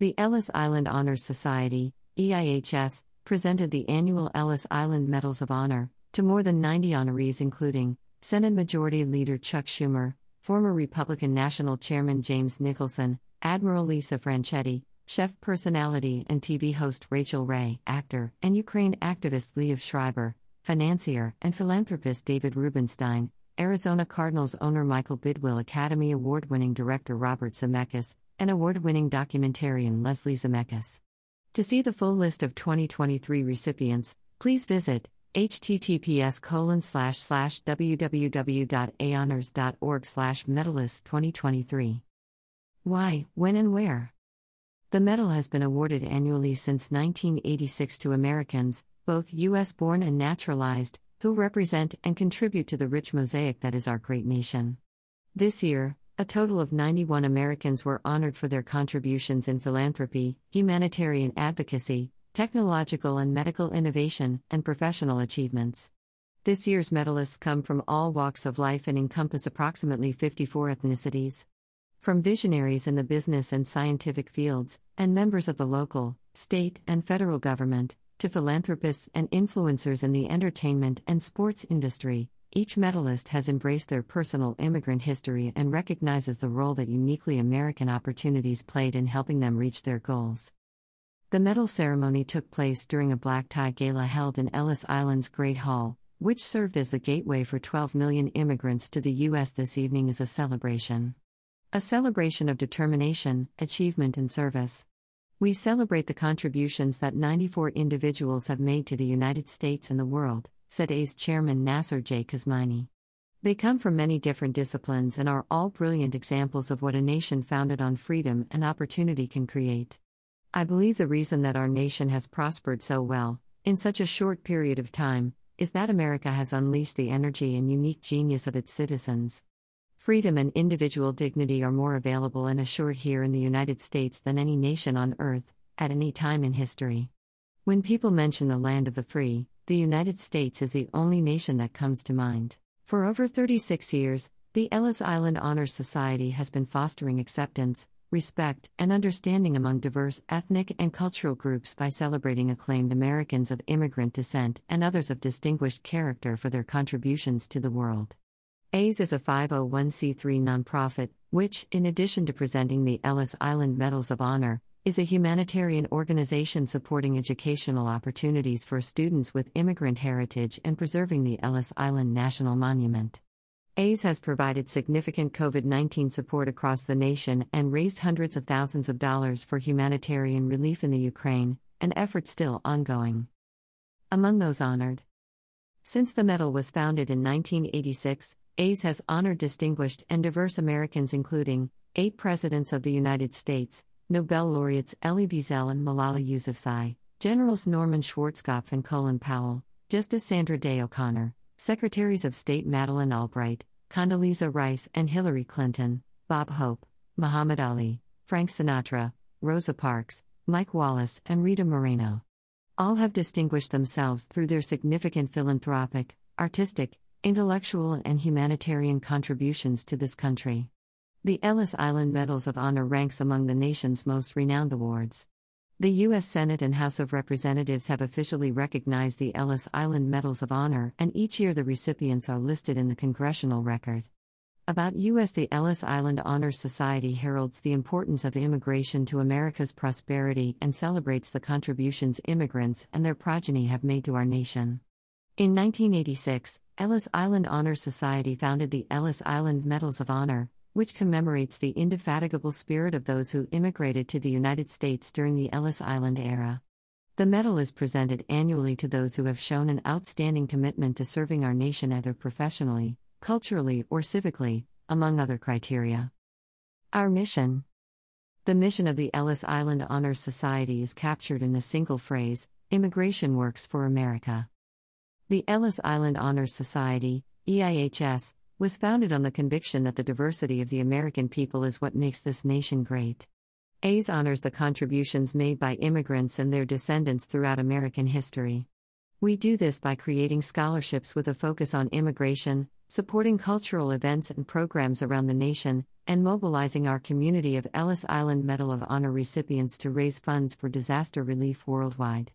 The Ellis Island Honors Society, EIHS, presented the annual Ellis Island Medals of Honor to more than 90 honorees, including Senate Majority Leader Chuck Schumer, former Republican National Chairman James Nicholson, Admiral Lisa Franchetti, chef personality and TV host Rachael Ray, actor, and Ukraine activist Liev Schreiber, financier and philanthropist David Rubenstein, Arizona Cardinals owner Michael Bidwill, Academy Award winning director Robert Zemeckis, and award winning documentarian Leslie Zemeckis. To see the full list of 2023 recipients, please visit https colon slash slash www.ahonors.org slash medalists 2023. Why, when, and where? The medal has been awarded annually since 1986 to Americans, both U.S. born and naturalized, who represent and contribute to the rich mosaic that is our great nation. This year, a total of 91 Americans were honored for their contributions in philanthropy, humanitarian advocacy, technological and medical innovation, and professional achievements. This year's medalists come from all walks of life and encompass approximately 54 ethnicities. From visionaries in the business and scientific fields, and members of the local, state, and federal government, to philanthropists and influencers in the entertainment and sports industry, each medalist has embraced their personal immigrant history and recognizes the role that uniquely American opportunities played in helping them reach their goals. The medal ceremony took place during a black tie gala held in Ellis Island's Great Hall, which served as the gateway for 12 million immigrants to the U.S. This evening is a celebration. A celebration of determination, achievement, and service. We celebrate the contributions that 94 individuals have made to the United States and the world, said ACE Chairman Nasser J. Kazeminy. They come from many different disciplines and are all brilliant examples of what a nation founded on freedom and opportunity can create. I believe the reason that our nation has prospered so well, in such a short period of time, is that America has unleashed the energy and unique genius of its citizens. Freedom and individual dignity are more available and assured here in the United States than any nation on earth, at any time in history. When people mention the land of the free, the United States is the only nation that comes to mind. For over 36 years, the Ellis Island Honors Society has been fostering acceptance, respect, and understanding among diverse ethnic and cultural groups by celebrating acclaimed Americans of immigrant descent and others of distinguished character for their contributions to the world. ACE is a 501c3 nonprofit, which, in addition to presenting the Ellis Island Medals of Honor, is a humanitarian organization supporting educational opportunities for students with immigrant heritage and preserving the Ellis Island National Monument. ACE has provided significant COVID 19 support across the nation and raised hundreds of thousands of dollars for humanitarian relief in the Ukraine, an effort still ongoing. Among those honored, since the medal was founded in 1986, ACE has honored distinguished and diverse Americans, including eight Presidents of the United States, Nobel laureates Elie Wiesel and Malala Yousafzai, Generals Norman Schwarzkopf and Colin Powell, Justice Sandra Day O'Connor, Secretaries of State Madeleine Albright, Condoleezza Rice and Hillary Clinton, Bob Hope, Muhammad Ali, Frank Sinatra, Rosa Parks, Mike Wallace, and Rita Moreno. All have distinguished themselves through their significant philanthropic, artistic, intellectual and humanitarian contributions to this country. The Ellis Island Medals of Honor ranks among the nation's most renowned awards. The U.S. Senate and House of Representatives have officially recognized the Ellis Island Medals of Honor, and each year the recipients are listed in the congressional record. About U.S. The Ellis Island Honors Society heralds the importance of immigration to America's prosperity and celebrates the contributions immigrants and their progeny have made to our nation. In 1986, Ellis Island Honor Society founded the Ellis Island Medals of Honor, which commemorates the indefatigable spirit of those who immigrated to the United States during the Ellis Island era. The medal is presented annually to those who have shown an outstanding commitment to serving our nation either professionally, culturally, or civically, among other criteria. Our mission The mission of the Ellis Island Honor Society is captured in a single phrase Immigration Works for America. The Ellis Island Honors Society, EIHS, was founded on the conviction that the diversity of the American people is what makes this nation great. ACE honors the contributions made by immigrants and their descendants throughout American history. We do this by creating scholarships with a focus on immigration, supporting cultural events and programs around the nation, and mobilizing our community of Ellis Island Medal of Honor recipients to raise funds for disaster relief worldwide.